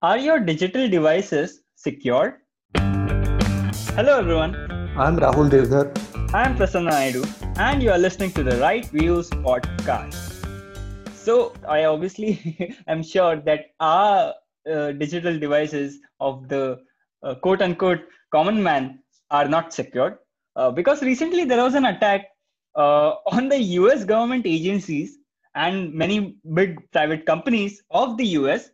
Are your digital devices secured? Hello, everyone. I'm Rahul Devdar. I'm Prasanna Naidu, and you are listening to the Right Views podcast. So, I obviously am sure that our uh, digital devices of the uh, quote unquote common man are not secured uh, because recently there was an attack uh, on the US government agencies and many big private companies of the US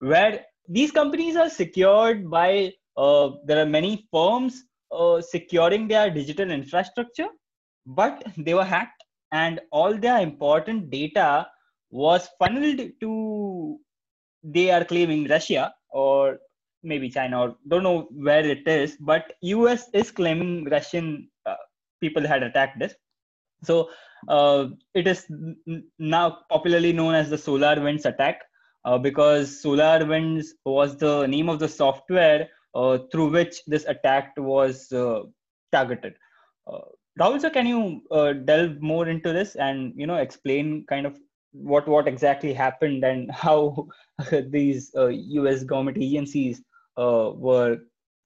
where these companies are secured by uh, there are many firms uh, securing their digital infrastructure but they were hacked and all their important data was funneled to they are claiming russia or maybe china or don't know where it is but us is claiming russian uh, people had attacked this. So uh, it is now popularly known as the SolarWinds attack uh, because SolarWinds was the name of the software uh, through which this attack was uh, targeted. Uh, Rahul, sir, can you uh, delve more into this and you know explain kind of what what exactly happened and how these U.S. government agencies were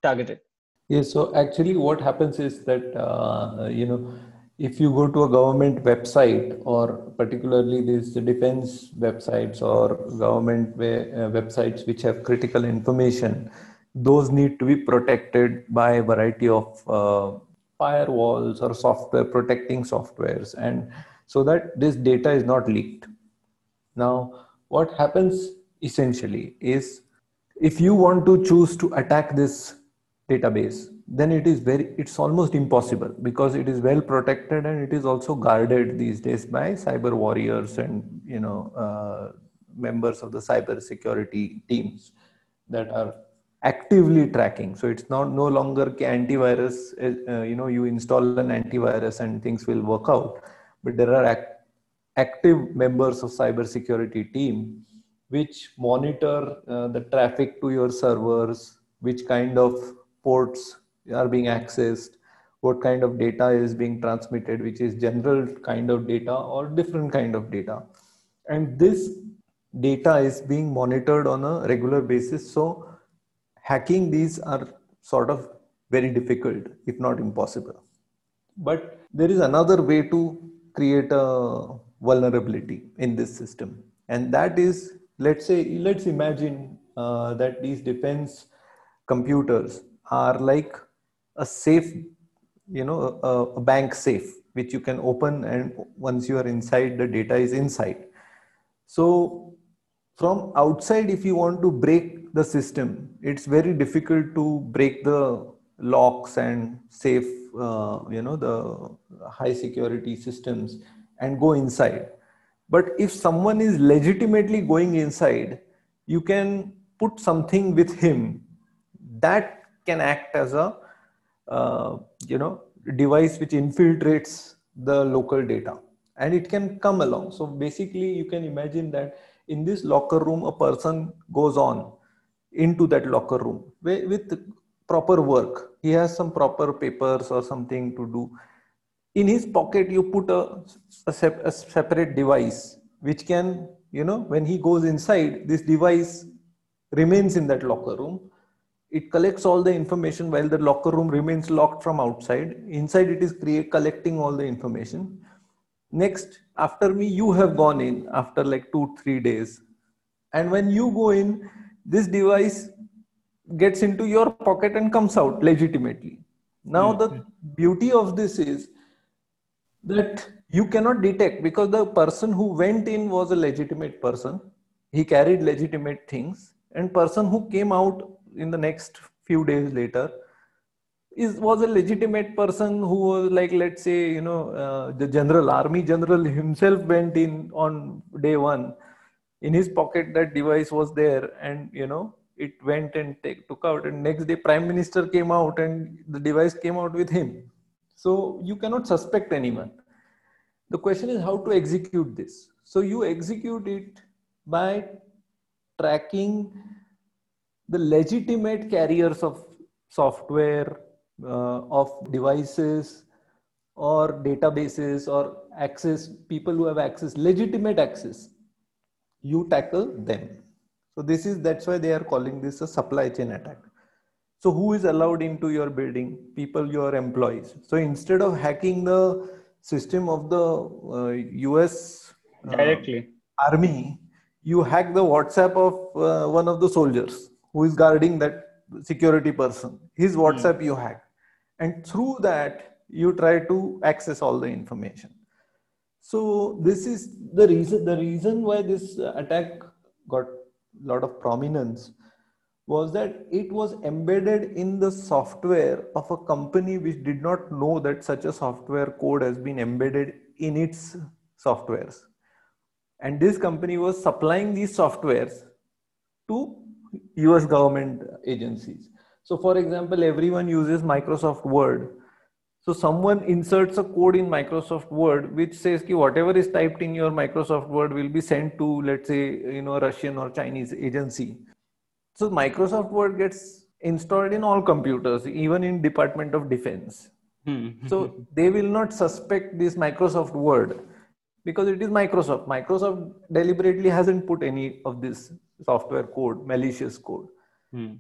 targeted? Yes. So actually, what happens is that you know if you go to a government website or particularly these defense websites or government uh, websites which have critical information those need to be protected by a variety of uh, firewalls or software protecting softwares. And so that this data is not leaked. Now what happens essentially is if you want to choose to attack this database then it is very it's almost impossible because it is well protected and it is also guarded these days by cyber warriors and you know uh, members of the cyber security teams that are actively tracking. So it's not no longer antivirus uh, you know you install an antivirus and things will work out but there are act- active members of cyber security team which monitor uh, the traffic to your servers which kind of ports are being accessed what kind of data is being transmitted which is general kind of data or different kind of data. And this data is being monitored on a regular basis. So hacking these are sort of very difficult if not impossible. But there is another way to create a vulnerability in this system. And that is let's say let's imagine uh, that these defense computers are like a safe you know a, a, bank safe which you can open and once you are inside the data is inside. So from outside if you want to break the system it's very difficult to break the locks and safe uh, you know the high security systems and go inside. But if someone is legitimately going inside you can put something with him that can act as a uh, you know device which infiltrates the local data. And it can come along. So basically you can imagine that in this locker room a person goes on into that locker room with proper work. He has some proper papers or something to do. In his pocket you put a, a, sep- a separate device which can you know when he goes inside this device remains in that locker room it collects all the information while the locker room remains locked from outside. Inside it is create, collecting all the information. Next after me you have gone in after like two three days. And when you go in this device gets into your pocket and comes out legitimately. Now mm-hmm. the beauty of this is that you cannot detect because the person who went in was a legitimate person. He carried legitimate things. And person who came out in the next few days later is was a legitimate person who was like let's say you know uh, the general army general himself went in on day one in his pocket that device was there and you know it went and take, took out and next day prime minister came out and the device came out with him. So you cannot suspect anyone. The question is how to execute this. So you execute it by tracking the legitimate carriers of software, uh, of devices, or databases, or access, people who have access, legitimate access, you tackle them. So this is that's why they are calling this a supply chain attack. So who is allowed into your building? People, your employees. So instead of hacking the system of the uh, US uh, directly army, you hack the WhatsApp of uh, one of the soldiers who is guarding that security person. His hmm. WhatsApp mm. you hack, and through that you try to access all the information. So this is the reason. The reason why this attack got a lot of prominence was that it was embedded in the software of a company which did not know that such a software code has been embedded in its softwares and this company was supplying these softwares to US government agencies. So for example, everyone uses Microsoft Word. So someone inserts a code in Microsoft Word which says ki whatever is typed in your Microsoft Word will be sent to let's say you know Russian or Chinese agency. So Microsoft Word gets installed in all computers, even in Department of Defense. Hmm. so they will not suspect this Microsoft Word because it is Microsoft. Microsoft deliberately hasn't put any of this software code, malicious code. Hmm.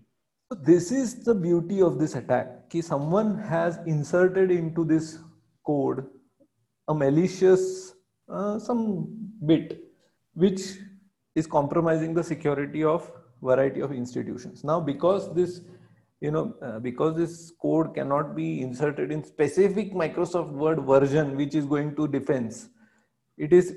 So this is the beauty of this attack. Ki someone has inserted into this code a malicious uh, some bit which is compromising the security of variety of institutions. Now, because this you know uh, because this code cannot be inserted in specific Microsoft Word version which is going to defense it is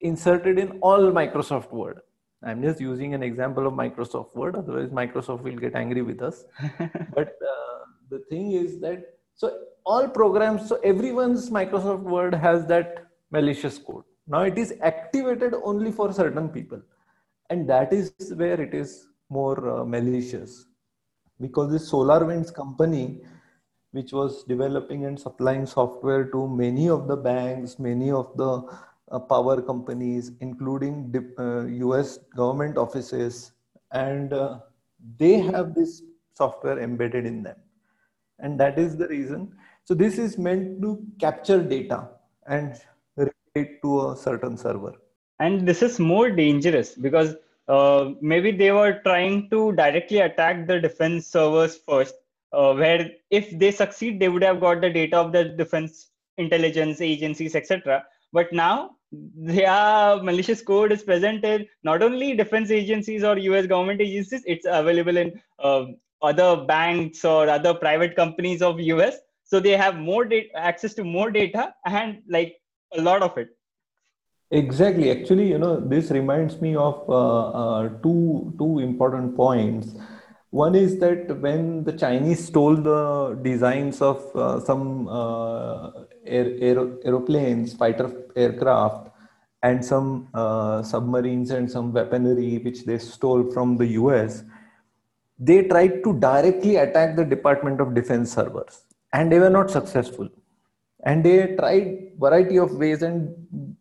inserted in all Microsoft Word. I'm just using an example of Microsoft Word, otherwise, Microsoft will get angry with us. but uh, the thing is that so all programs, so everyone's Microsoft Word has that malicious code. Now it is activated only for certain people, and that is where it is more uh, malicious because this SolarWinds company which was developing and supplying software to many of the banks, many of the uh, power companies, including uh, US government offices, and uh, they have this software embedded in them. And that is the reason. So, this is meant to capture data and relate to a certain server. And this is more dangerous because uh, maybe they were trying to directly attack the defense servers first, uh, where if they succeed, they would have got the data of the defense intelligence agencies, etc. But now yeah, malicious code is present in not only defense agencies or US government agencies, it's available in uh, other banks or other private companies of US. So they have more data, access to more data and like a lot of it. Exactly. Actually, you know, this reminds me of uh, uh, two two important points. One is that when the Chinese stole the designs of uh, some uh, air, aer- aeroplanes, fighter aircraft, and some uh, submarines and some weaponry which they stole from the US, they tried to directly attack the Department of Defense servers, and they were not successful. And they tried variety of ways, and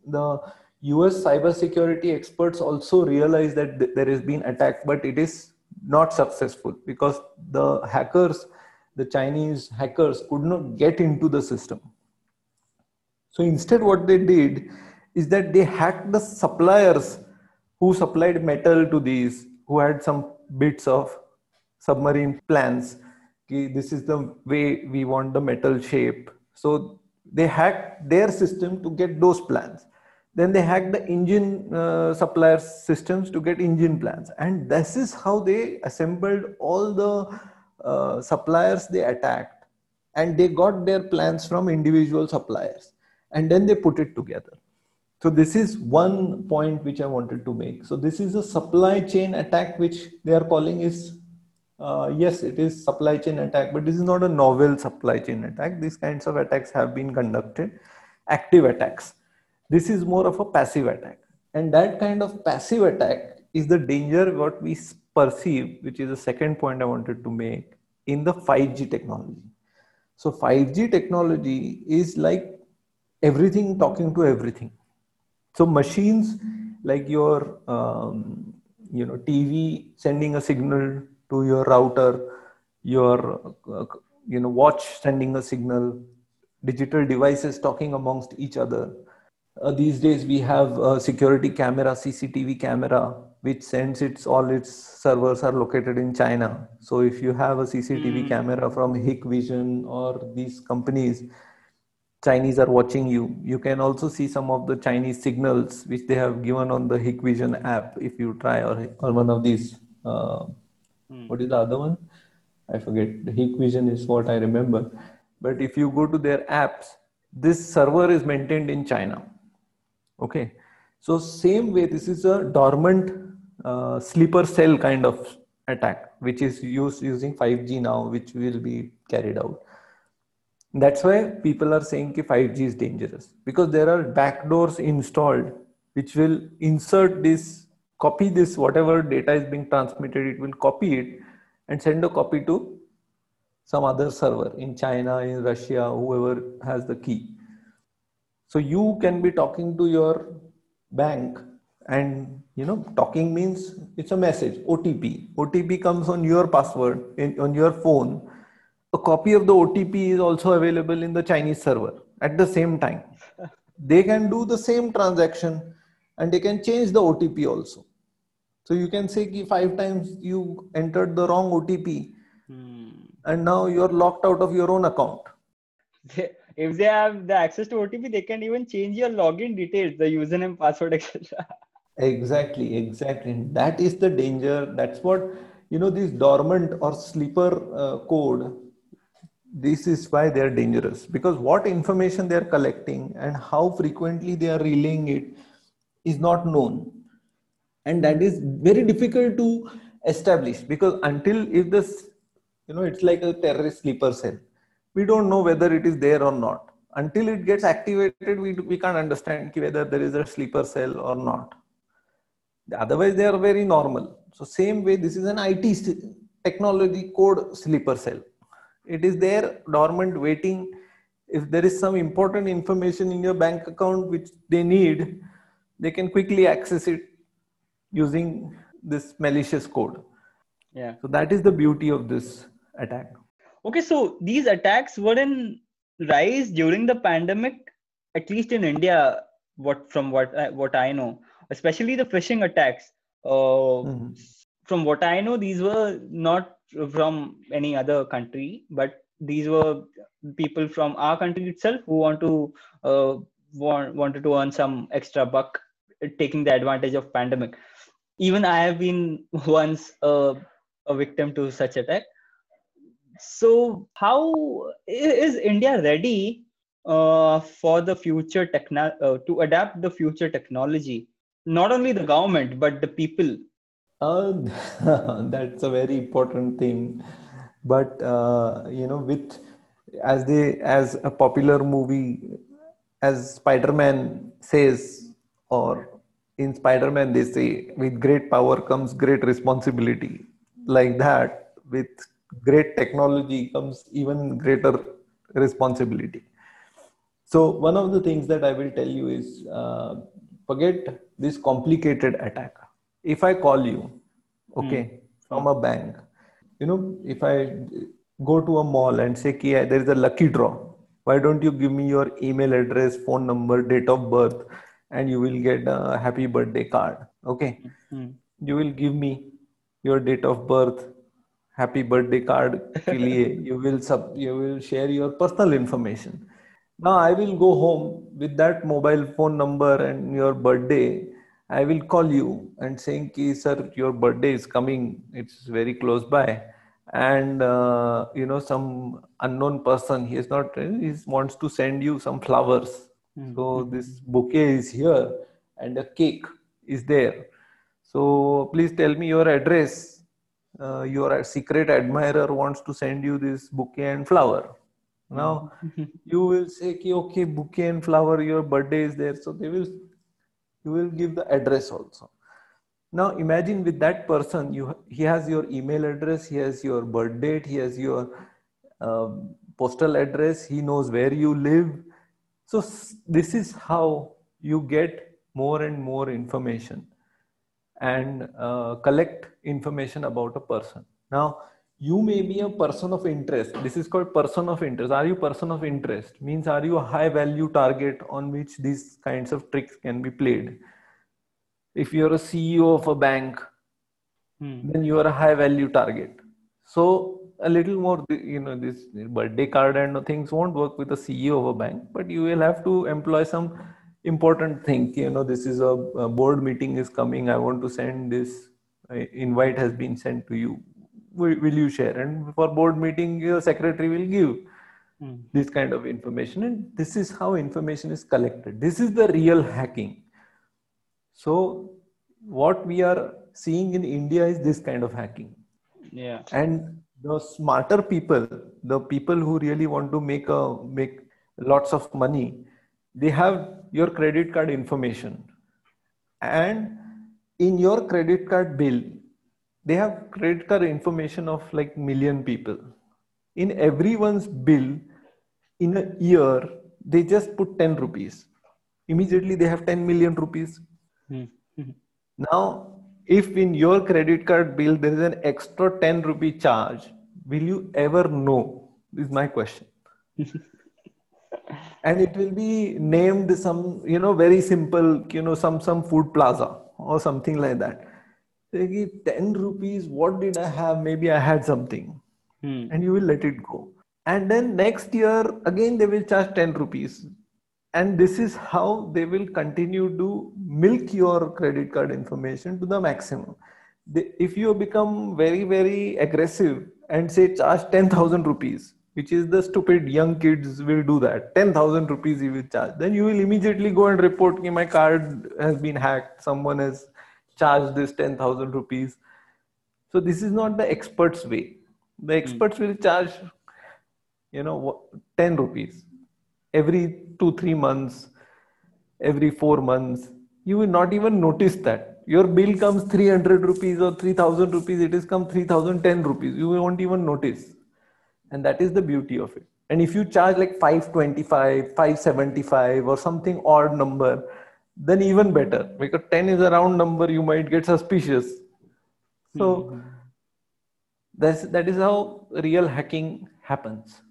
the US cybersecurity experts also realized that th- there has been attack, but it is not successful because the hackers, the Chinese hackers, could not get into the system. So instead, what they did is that they hacked the suppliers who supplied metal to these, who had some bits of submarine plans. Okay, this is the way we want the metal shape. So they hacked their system to get those plans. Then they hacked the engine uh, supplier systems to get engine plans. And this is how they assembled all the uh, suppliers they attacked. And they got their plans from individual suppliers and then they put it together. So this is one point which I wanted to make. So this is a supply chain attack, which they are calling is, uh, yes, it is supply chain attack, but this is not a novel supply chain attack. These kinds of attacks have been conducted, active attacks. This is more of a passive attack. And that kind of passive attack is the danger what we perceive, which is the second point I wanted to make in the 5G technology. So 5G technology is like everything talking to everything. So machines like your um, you know tv sending a signal to your router your uh, you know watch sending a signal digital devices talking amongst each other. Uh, these days we have a security camera cctv camera which sends its all its servers are located in china. So if you have a cctv mm. camera from hikvision or these companies chinese are watching you you can also see some of the chinese signals which they have given on the hikvision app if you try or, or one of these uh, mm. what is the other one? I forget. The hikvision is what i remember. But if you go to their apps this server is maintained in china. Okay? So same way this is a dormant uh, sleeper cell kind of attack, which is used using 5G now, which will be carried out. That's why people are saying that 5G is dangerous because there are backdoors installed which will insert this, copy this, whatever data is being transmitted, it will copy it and send a copy to some other server in China, in Russia, whoever has the key. So you can be talking to your bank and you know talking means it's a message otp otp comes on your password in, on your phone a copy of the otp is also available in the chinese server at the same time. They can do the same transaction and they can change the otp also. So you can say ki five times you entered the wrong otp hmm. and now you're locked out of your own account. If they have the access to otp they can even change your login details the username password etc exactly exactly. That is the danger. That's what you know this dormant or sleeper uh, code this is why they are dangerous. Because what information they are collecting and how frequently they are relaying it is not known. And that is very difficult to establish. Because until if this you know it's like a terrorist sleeper cell we don't know whether it is there or not. Until it gets activated we, we can't understand whether there is a sleeper cell or not. Otherwise, they are very normal. So same way, this is an IT technology code sleeper cell. It is there dormant waiting. If there is some important information in your bank account which they need, they can quickly access it using this malicious code. Yeah. So that is the beauty of this attack. Okay, so these attacks were in rise during the pandemic, at least in India. What from what I, what I know especially the phishing attacks. Uh, mm-hmm. From what I know, these were not from any other country, but these were people from our country itself who want to uh, want, wanted to earn some extra buck, taking the advantage of pandemic. Even I have been once uh, a victim to such attack. So, how is India ready uh, for the future techno- uh, to adapt the future technology not only the government but the people uh, that's a very important thing. But uh, you know with as they as a popular movie as spider-man says or in spider-man they say with great power comes great responsibility. Like that with great technology comes even greater responsibility. So one of the things that i will tell you is uh, forget this complicated attack if i call you okay mm. from a bank you know if i go to a mall and say Ki, there is a lucky draw why don't you give me your email address phone number date of birth and you will get a happy birthday card okay mm. you will give me your date of birth happy birthday card you will sub you will share your personal information now I will go home with that mobile phone number and your birthday. I will call you and saying, Ki, sir, your birthday is coming. It's very close by. And, uh, you know, some unknown person, he is not, he wants to send you some flowers. Mm-hmm. So this bouquet is here and a cake is there. So please tell me your address. Uh, your secret admirer wants to send you this bouquet and flower now mm-hmm. you will say okay bouquet and flower your birthday is there so they will you will give the address also. Now imagine with that person you he has your email address he has your birth date he has your uh, postal address he knows where you live. So this is how you get more and more information and uh, collect information about a person. Now you may be a person of interest. This is called person of interest. Are you person of interest? Means are you a high value target on which these kinds of tricks can be played? If you're a ceo of a bank Hmm. then you are a high value target. So a little more you know this birthday card and things won't work with a ceo of a bank but you will have to employ some important thing. You know this is a, a board meeting is coming. I want to send this uh, invite has been sent to you will, will you share? And for board meeting your secretary will give Hmm. this kind of information. And this is how information is collected. This is the real hacking. So what we are seeing in india is this kind of hacking. Yeah. and the smarter people the people who really want to make a make lots of money they have your credit card information. And in your credit card bill they have credit card information of like million people in everyone's bill in a year they just put 10 rupees immediately they have 10 million rupees Hmm. Hmm. now, if in your credit card bill there is an extra 10 rupee charge, will you ever know? Is my question. and it will be named some, you know, very simple, you know, some some food plaza or something like that. They 10 rupees, what did I have? Maybe I had something. Hmm. And you will let it go. And then next year, again, they will charge 10 rupees and this is how they will continue to milk your credit card information to the maximum they, if you become very very aggressive and say charge 10000 rupees which is the stupid young kids will do that 10000 rupees you will charge then you will immediately go and report that my card has been hacked someone has charged this 10000 rupees. So this is not the experts way. The hmm. experts will charge you know 10 rupees every two three months every four months. You will not even notice that. Your bill comes 300 rupees or 3000 rupees. It has come 3010 rupees. You won't even notice. And that is the beauty of it. And if you charge like 525 575 or something odd number then even better because 10 is a round number you might get suspicious so that's that is how real hacking happens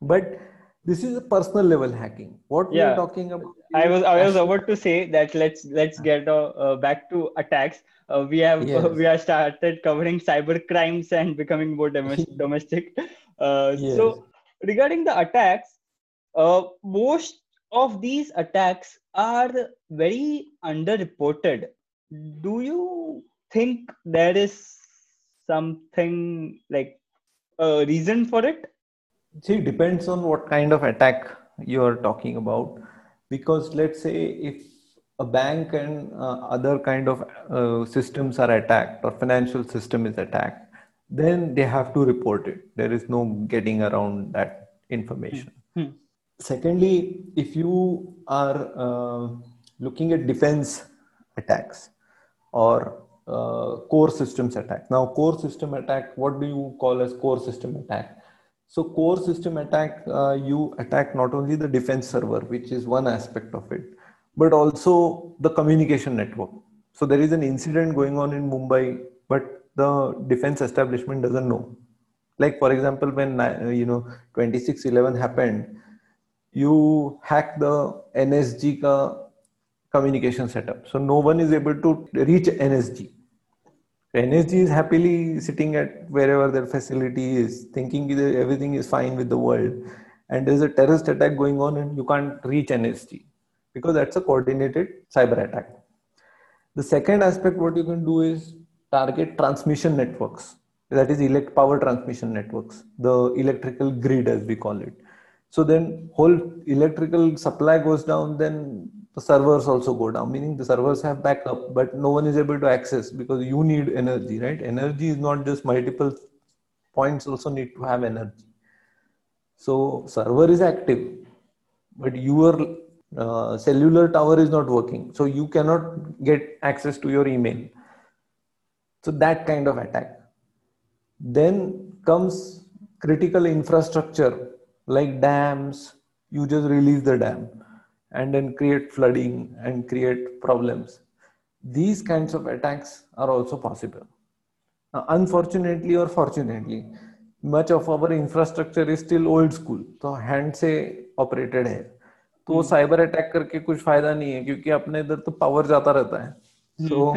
but this is a personal level hacking what we're talking about I was I was about to say that let's let's get uh, uh, back to attacks. Uh, we have Yes. we have started covering cyber crimes and becoming more domestic. domestic. Uh, Yes. So regarding the attacks, uh, most of these attacks are very underreported. Do you think there is something like a reason for it? See, it depends on what kind of attack you are talking about. Because let's say if a bank and uh, other kind of uh, systems are attacked or financial system is attacked, then they have to report it. There is no getting around that information. Hmm. Secondly, if you are uh, looking at defense attacks or uh, core systems attack. Now, core system attack, what do you call as core system attack? So, core system attack, uh, you attack not only the defense server, which is one aspect of it, but also the communication network. So, there is an incident going on in Mumbai, but the defense establishment doesn't know. Like, for example, when you know 2611 happened, you hack the NSG ka communication setup. So no one is able to reach NSG. NSG is happily sitting at wherever their facility is, thinking that everything is fine with the world. And there's a terrorist attack going on, and you can't reach NSG because that's a coordinated cyber attack. The second aspect, what you can do is target transmission networks, that is, elect power transmission networks, the electrical grid as we call it. So then whole electrical supply goes down, then the servers also go down, meaning the servers have backup, but no one is able to access because you need energy, right? Energy is not just multiple points also need to have energy. So server is active, but your uh, cellular tower is not working. So you cannot get access to your email. So that kind of attack. Then comes critical infrastructure like dams. You just release the dam and then create flooding and create problems. These kinds of attacks are also possible. Now, unfortunately or fortunately, much of our infrastructure is still old school, तो hand से operated है. तो cyber attack करके कुछ फ़ायदा नहीं है क्योंकि अपने इधर तो पावर जाता रहता है So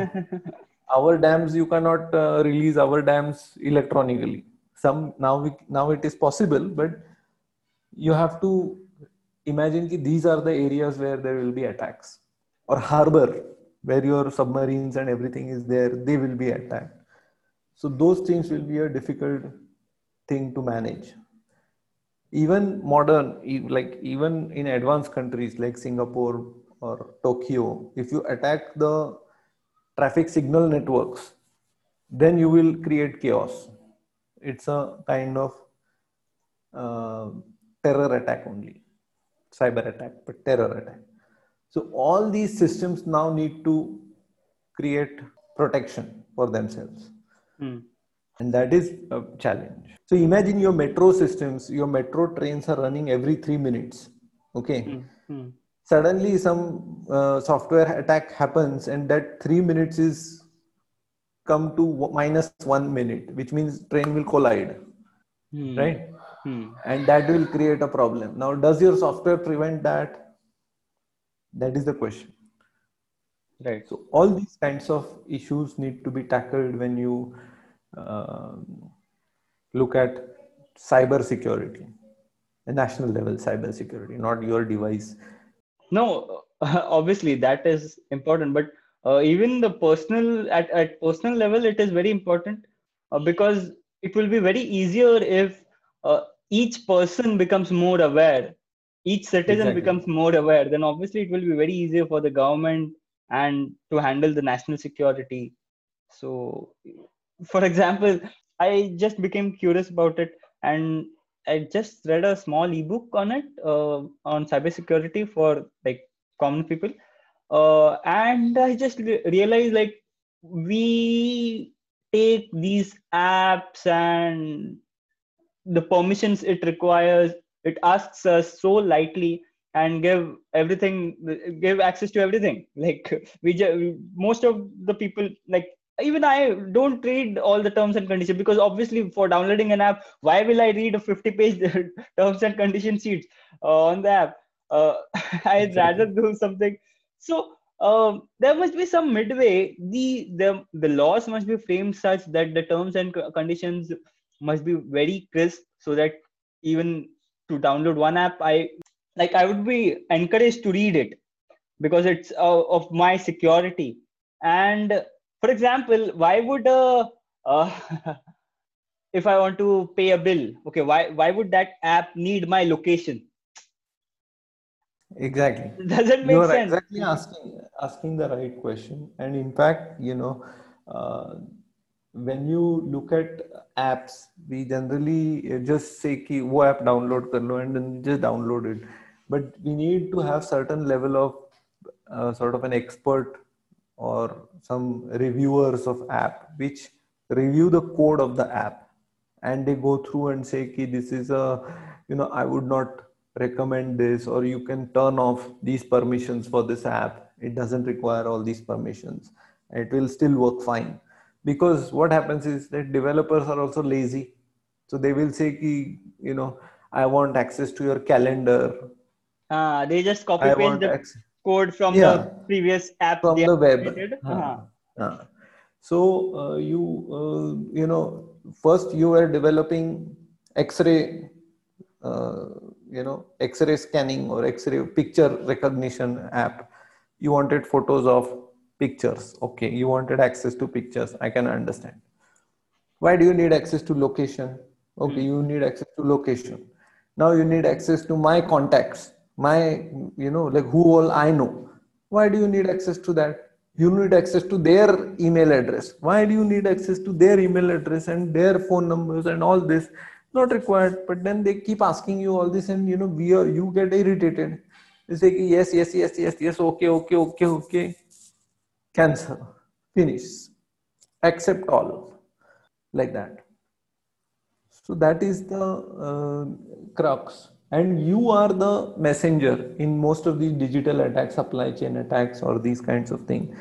our dams you cannot uh, release our dams electronically. Some now we now it is possible, but you have to imagine that these are the areas where there will be attacks. Or harbor where your submarines and everything is there they will be attacked. So those things will be a difficult thing to manage. Even modern like even in advanced countries like singapore or tokyo if you attack the traffic signal networks then you will create chaos. It's a kind of uh, terror attack only cyber attack but terror attack so all these systems now need to create protection for themselves Hmm. and that is a challenge so imagine your metro systems your metro trains are running every 3 minutes okay Hmm. Hmm. suddenly some uh, software attack happens and that 3 minutes is come to minus 1 minute which means train will collide Hmm. right Hmm. and that will create a problem now does your software prevent that that is the question Right. so all these kinds of issues need to be tackled when you um, look at cyber security, the national level cyber security, not your device. No, obviously that is important, but uh, even the personal at, at personal level, it is very important uh, because it will be very easier if uh, each person becomes more aware, each citizen Exactly. becomes more aware. Then obviously it will be very easier for the government and to handle the national security. So, for example, I just became curious about it and I just read a small ebook on it uh, on cybersecurity for like common people, uh, and I just re- realized like we take these apps and the permissions it requires, it asks us so lightly and give everything, give access to everything. Like we ju- most of the people like even I don't read all the terms and conditions because obviously for downloading an app, why will I read a 50 page terms and condition sheets uh, on the app? Uh, I'd rather do something. So um, there must be some midway. The, the the laws must be framed such that the terms and conditions must be very crisp so that even to download one app, I like I would be encouraged to read it because it's uh, of my security. And for example why would uh, uh, if i want to pay a bill okay why why would that app need my location? Exactly. doesn't make you are sense? exactly asking asking the right question. And in fact you know uh, when you look at apps we generally just say ki wo app download kar and then just download it. But we need to have certain level of uh, sort of an expert or some reviewers of app which review the code of the app. And they go through and say ki this is a you know i would not recommend this or you can turn off these permissions for this app. It doesn't require all these permissions. It will still work fine because what happens is that developers are also lazy so they will say ki you know i want access to your calendar uh, they just copy i paste the access code from Yeah. the previous app from the web. Uh-huh. Huh. so uh, you uh, you know first you were developing x-ray uh, you know x-ray scanning or x-ray picture recognition app you wanted photos of pictures. Okay you wanted access to pictures. I can understand. Why do you need access to location? Okay you need access to location. Now you need access to my contacts. My you know like who all i know. Why do you need access to that? You need access to their email address. Why do you need access to their email address and their phone numbers and all this? Not required but then they keep asking you all this and you know we are you get irritated. They say yes yes yes yes yes okay okay okay okay cancel finish accept all like that. So that is the uh, crux. And you are the messenger in most of these digital attacks supply chain attacks or these kinds of things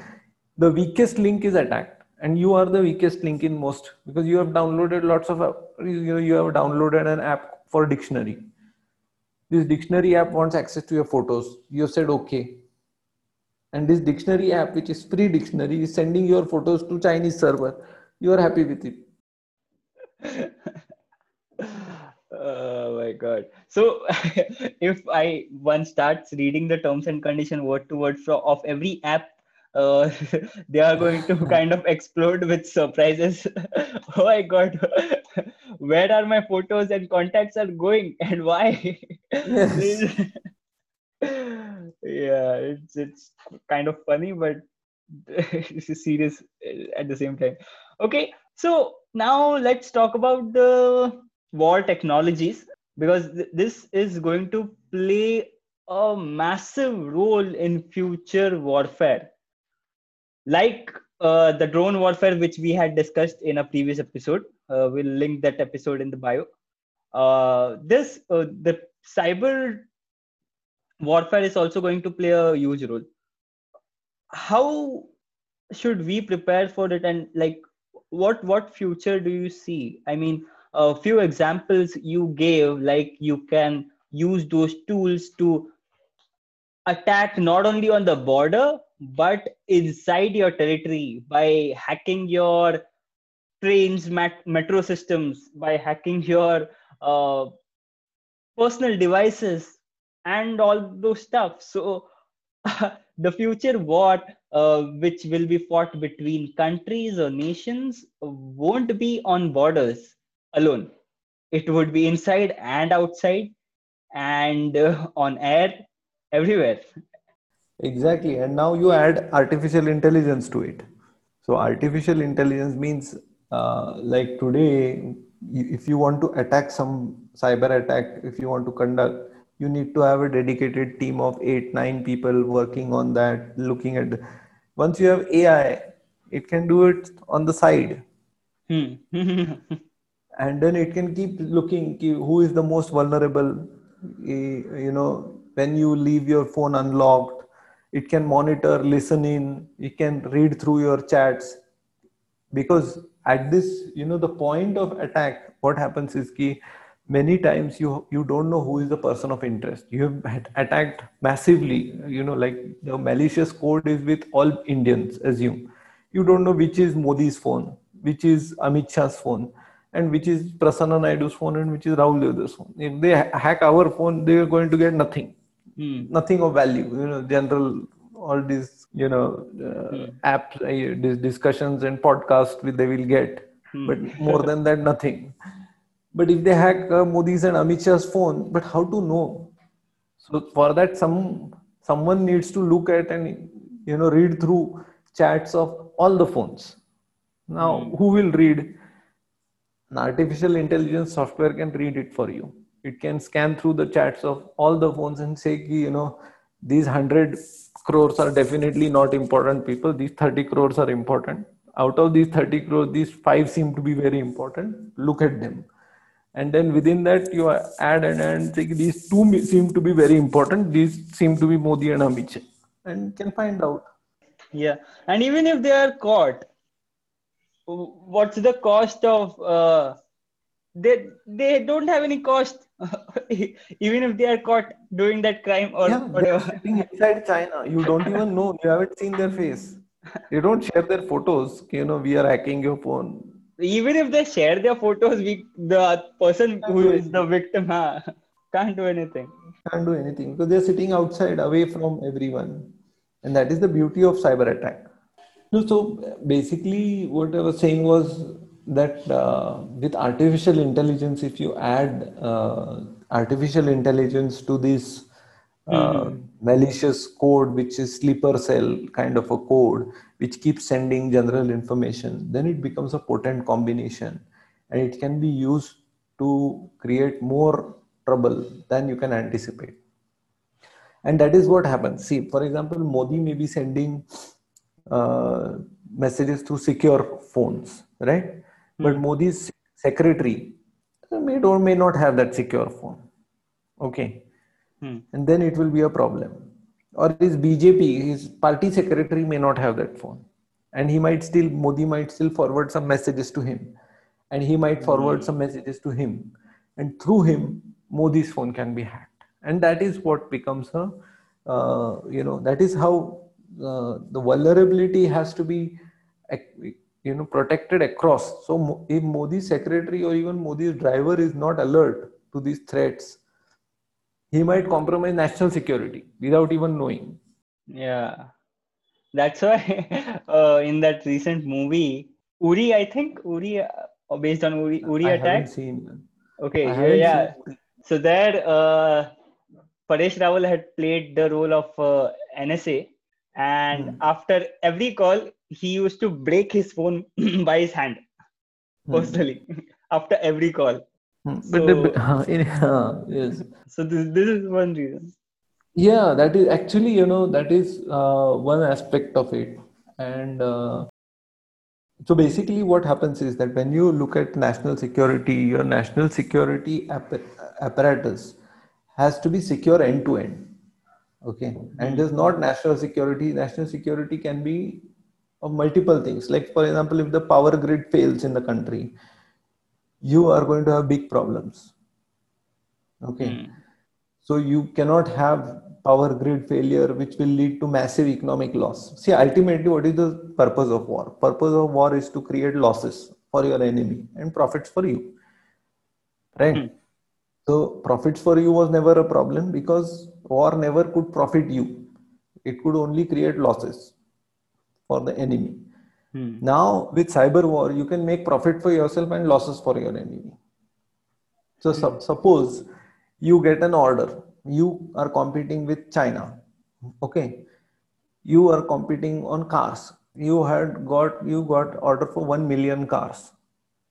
the weakest link is attacked and you are the weakest link in most because you have downloaded lots of you know you have downloaded an app for dictionary. This dictionary app wants access to your photos. You have said okay and this dictionary app which is free dictionary is sending your photos to chinese server. You are happy with it. Oh my god. So if i once starts reading the terms and condition word to word from of every app uh, they are going to kind of explode with surprises. Oh my god. Where are my photos and contacts are going? And why? Yes. Yeah it's it's kind of funny but it's serious at the same time. Okay so now let's talk about the war technologies because th- this is going to play a massive role in future warfare. Like uh, the drone warfare which we had discussed in a previous episode uh, we'll link that episode in the bio. Uh, this uh, the cyber warfare is also going to play a huge role. How should we prepare for it and like what what future do you see? I mean a few examples you gave like you can use those tools to attack not only on the border but inside your territory by hacking your trains metro systems by hacking your uh, personal devices and all those stuff. So the future war uh, which will be fought between countries or nations won't be on borders alone. It would be inside and outside and uh, on air everywhere. Exactly. And now you add artificial intelligence to it. So artificial intelligence means uh, like today if you want to attack some cyber attack if you want to conduct you need to have a dedicated team of eight nine people working on that looking at the, once you have ai it can do it on the side hmm. and then it can keep looking who is the most vulnerable you know when you leave your phone unlocked it can monitor listen in it can read through your chats because at this you know the point of attack what happens is key many times you you don't know who is the person of interest you have attacked massively you know like the malicious code is with all indians assume you don't know which is modi's phone which is amit shah's phone and which is prasanna naidu's phone and which is rahul devda's phone if they hack our phone they are going to get nothing Hmm. nothing of value you know general all these you know uh, Hmm. apps uh, discussions and podcasts they will get Hmm. but more than that nothing but if they hack uh, Modi's and Amit Shah's phone, but how to know? So for that, some someone needs to look at and you know read through chats of all the phones. Now, Hmm. who will read? An artificial intelligence software can read it for you. It can scan through the chats of all the phones and say, you know, these hundred crores are definitely not important people. These 30 crores are important. Out of these 30 crores, these five seem to be very important. Look at them and then within that you add and and these two seem to be very important. These seem to be modi and amit. And can find out. Yeah. And even if they are caught what's the cost of uh, they they don't have any cost. Even if they are caught doing that crime or yeah, whatever. inside china. You don't even know. You haven't seen their face. They don't share their photos. You know we are hacking your phone even if they share their photos we the person who is the victim huh, can't do anything. Can't do anything because they're sitting outside away from everyone. And that is the beauty of cyber attack. No so basically what i was saying was that uh, with artificial intelligence if you add uh, artificial intelligence to this Mhm. malicious code which is sleeper cell kind of a code which keeps sending general information then it becomes a potent combination. And it can be used to create more trouble than you can anticipate. And that is what happens. See for example modi may be sending uh, messages through secure phones right? But modi's secretary may or may not have that secure phone. Okay Hmm. and then it will be a problem. Or his BJP, his party secretary may not have that phone, and he might still Modi might still forward some messages to him, and he might forward some messages to him, and through him Modi's phone can be hacked, and that is what becomes a uh, you know that is how uh, the vulnerability has to be you know protected across. So if modi's secretary or even modi's driver is not alert to these threats he might compromise national security without even knowing. Yeah. That's why uh, in that recent movie uri i think uri uh, based on uri uri I attack? haven't seen. Okay I yeah, seen- so there uh, paresh rawal had played the role of uh, nsa and Hmm. after every call he used to break his phone by his hand Hmm. personally after every call Hmm. but the, So- in- yes. So this, this is one reason. Yeah that is actually you know that is uh, one aspect of it. And uh, so basically what happens is that when you look at national security your national security app- apparatus has to be secure end to end okay? And there's not national security. National security can be of multiple things. Like for example if the power grid fails in the country you are going to have big problems. Okay. Hmm. so you cannot have power grid failure which will lead to massive economic loss. See ultimately what is the purpose of war? Purpose of war is to create losses for your enemy and profits for you. Right? Hmm. so profits for you was never a problem because war never could profit you. It could only create losses for the enemy Hmm. now with cyber war you can make profit for yourself and losses for your enemy. So sup- suppose you get an order. You are competing with china. Okay. You are competing on cars. You had got you got order for 1 million cars.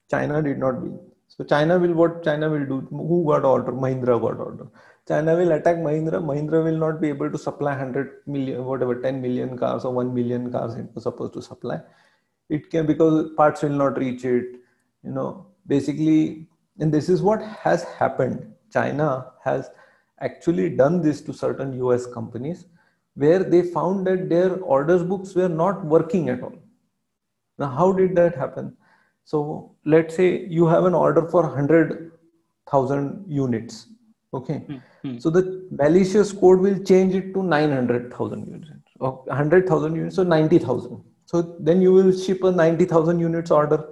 China did not win. So china will what china will do? Who got order? Mahindra got order. China will attack mahindra. Mahindra will not be able to supply 100 million whatever 10 million cars or 1 million cars it was supposed to supply it can because parts will not reach it you know. Basically and this is what has happened. China has actually done this to certain us companies where they found that their orders books were not working at all. Now how did that happen? So let's say you have an order for 100000 units okay? Hmm. Hmm. so the malicious code will change it to 900000 units. Or 100000 units or 90000 so then you will ship a 90000 units order.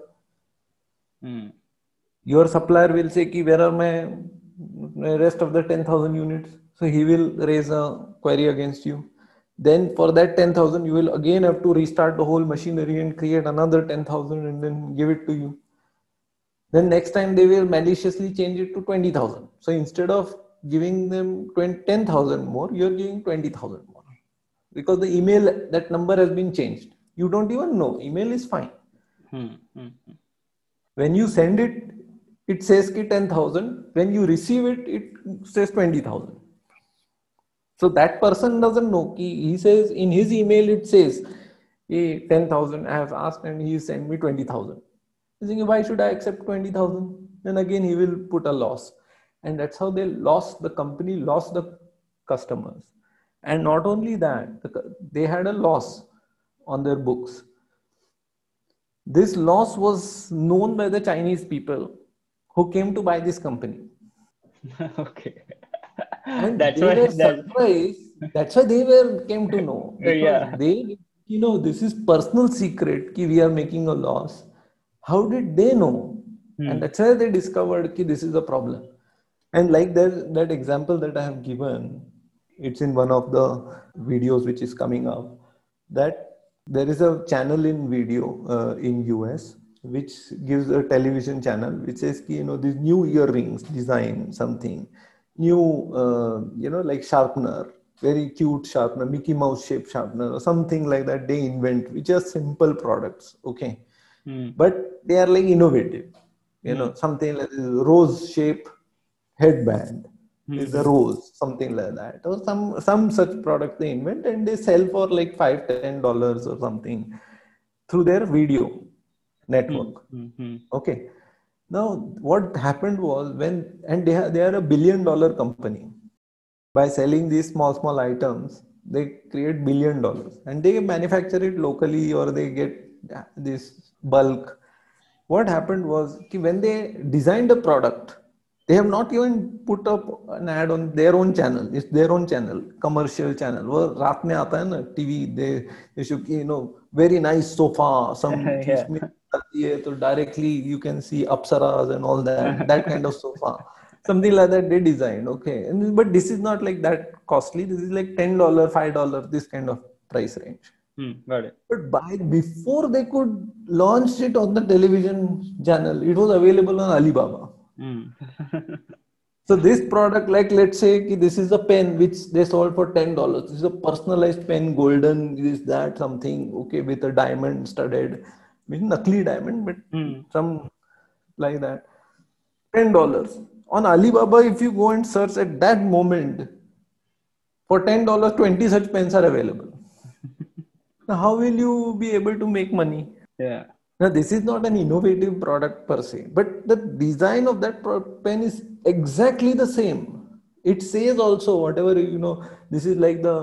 Hmm. your supplier will say ki where are my my rest of the 10000 units? So he will raise a query against you. Then for that 10000 you will again have to restart the whole machinery and create another 10000 and then give it to you. Then next time they will maliciously change it to 20000 so instead of giving them 20 10000 more you're giving 20000 more. Because the email that number has been changed you don't even know. Email is fine. Hmm. Hmm. Hmm. when you send it it says ki 10000 when you receive it it says 20000 so that person doesn't know. Ki he says in his email it says hey, 10000 i have asked and he sent me 20000 he's thinking why should i accept 20000 then again he will put a loss. And that's how they lost the company lost the customers. And not only that they had a loss on their books this loss was known by the Chinese people who came to buy this company. okay. And That's they why were that, surprised. That's why they were came to know. Yeah. Because they, you know, this is personal secret ki we are making a loss. How did they know? Hmm. And that's why they discovered ki this is a problem. And like that, that example that I have given, it's in one of the videos which is coming up, that there is a channel in video uh, in US which gives a television channel which says ki, you know these new earrings design something. New uh, you know like sharpener very cute sharpener mickey mouse shaped sharpener or something like that they invent which are simple products okay? Hmm. but they are like innovative you know something like this rose shape headband is a rose something like that. Or some some such product they invent and they sell for like five ten dollars or something through their video network. Hmm. Hmm. okay. Now what happened was when and they, are they are a billion dollar company. By selling these small small items they create billion dollars and they manufacture it locally or they get this bulk. What happened was when they designed a product they have not even put up an ad on their own channel it's their own channel commercial channel वो रात में आता है ना TV they they should you know very nice sofa some Yeah. yeah. so directly you can see apsaras and all that that kind of sofa something like that they designed okay and, but this is not like that costly this is like ten dollar five dollar this kind of price range Hmm, got it. but by before they could launch it on the television channel it was available on alibaba Hmm. so this product, like let's say ki this is a pen which they sold for ten dollars. This is a personalized pen, golden, this that something okay with a diamond studded, mean nakli diamond, but Hmm. some like that. Ten dollars on Alibaba. If you go and search at that moment, for ten dollars, twenty such pens are available. now, how will you be able to make money? yeah. Now, this is not an innovative product per se, but the design of that pen is exactly the same. It says also whatever you know. This is like the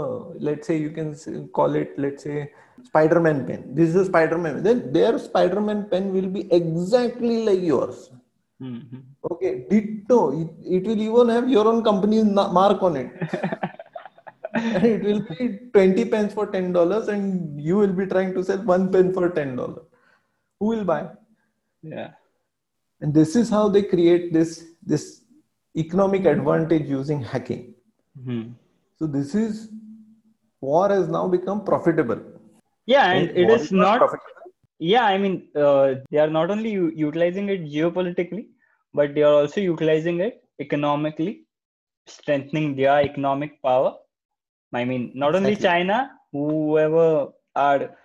let's say you can call it let's say Spider-Man pen. This is a Spider-Man. Then their Spider-Man pen will be exactly like yours. Hmm. hmm. Okay, ditto. It, it will even have your own company's mark on it. and it will be 20 pence for $10 and you will be trying to sell one pen for $10. Who will buy? Yeah. And this is how they create this, this economic advantage using hacking. Hmm. So this is war has now become profitable. Yeah, and it war is not. profitable. Yeah, I mean, uh, they are not only u- utilizing it geopolitically, but they are also utilizing it economically, strengthening their economic power. I mean, not only China, whoever are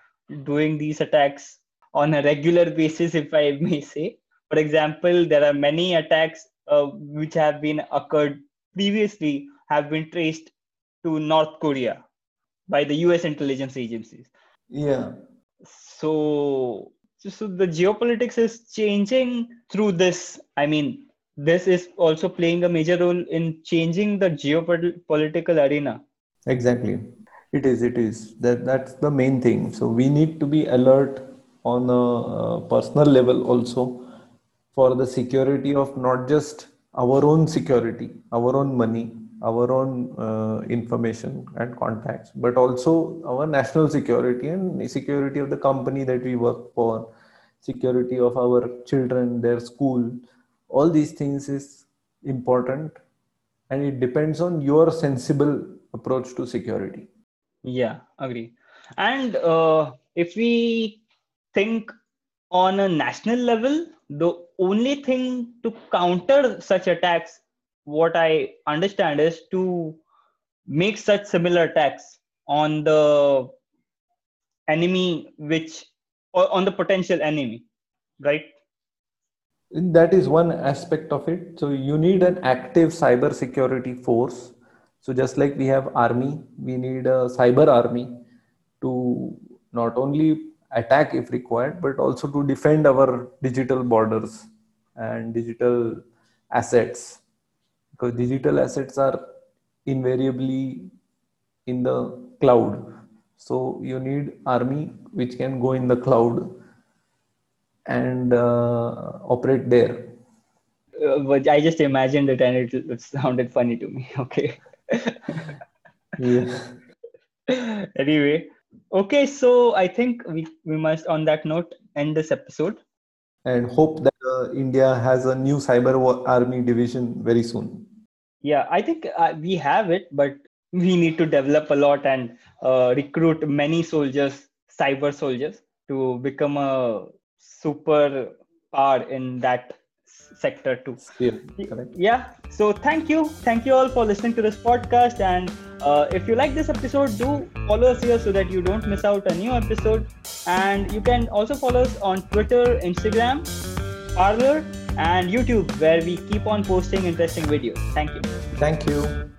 doing these attacks on a regular basis, if I may say. For example, there are many attacks uh, which have been occurred previously have been traced to North Korea by the US intelligence agencies Yeah. so so the geopolitics is changing through this i mean this is also playing a major role in changing the geopolitical arena Exactly. It is. It is. That that's the main thing. So we need to be alert on a, uh personal level also for the security of not just our own security, our own money, our own uh, information and contacts, but also our national security and security of the company that we work for, security of our children, their school. All these things is important, and it depends on your sensible approach to security. yeah agree and uh, if we think on a national level the only thing to counter such attacks what i understand is to make such similar attacks on the enemy which or on the potential enemy right? That is one aspect of it. So you need an active cyber security force. So just like we have army we need a cyber army to not only attack if required but also to defend our digital borders and digital assets because digital assets are invariably in the cloud so you need army which can go in the cloud and uh, operate there. uh, but i just imagined it and it, it sounded funny to me okay Yeah. anyway okay so i think we, we must on that note end this episode And hope that uh, India has a new cyber wa- army division very soon. yeah i think uh, we have it but we need to develop a lot and uh, recruit many soldiers cyber soldiers to become a super power in that sector too Yeah, correct. yeah. So thank you. Thank you all for listening to this podcast. And uh, if you like this episode do follow us here so that you don't miss out a new episode. And you can also follow us on twitter instagram Parler and youtube where we keep on posting interesting videos. Thank you. Thank you.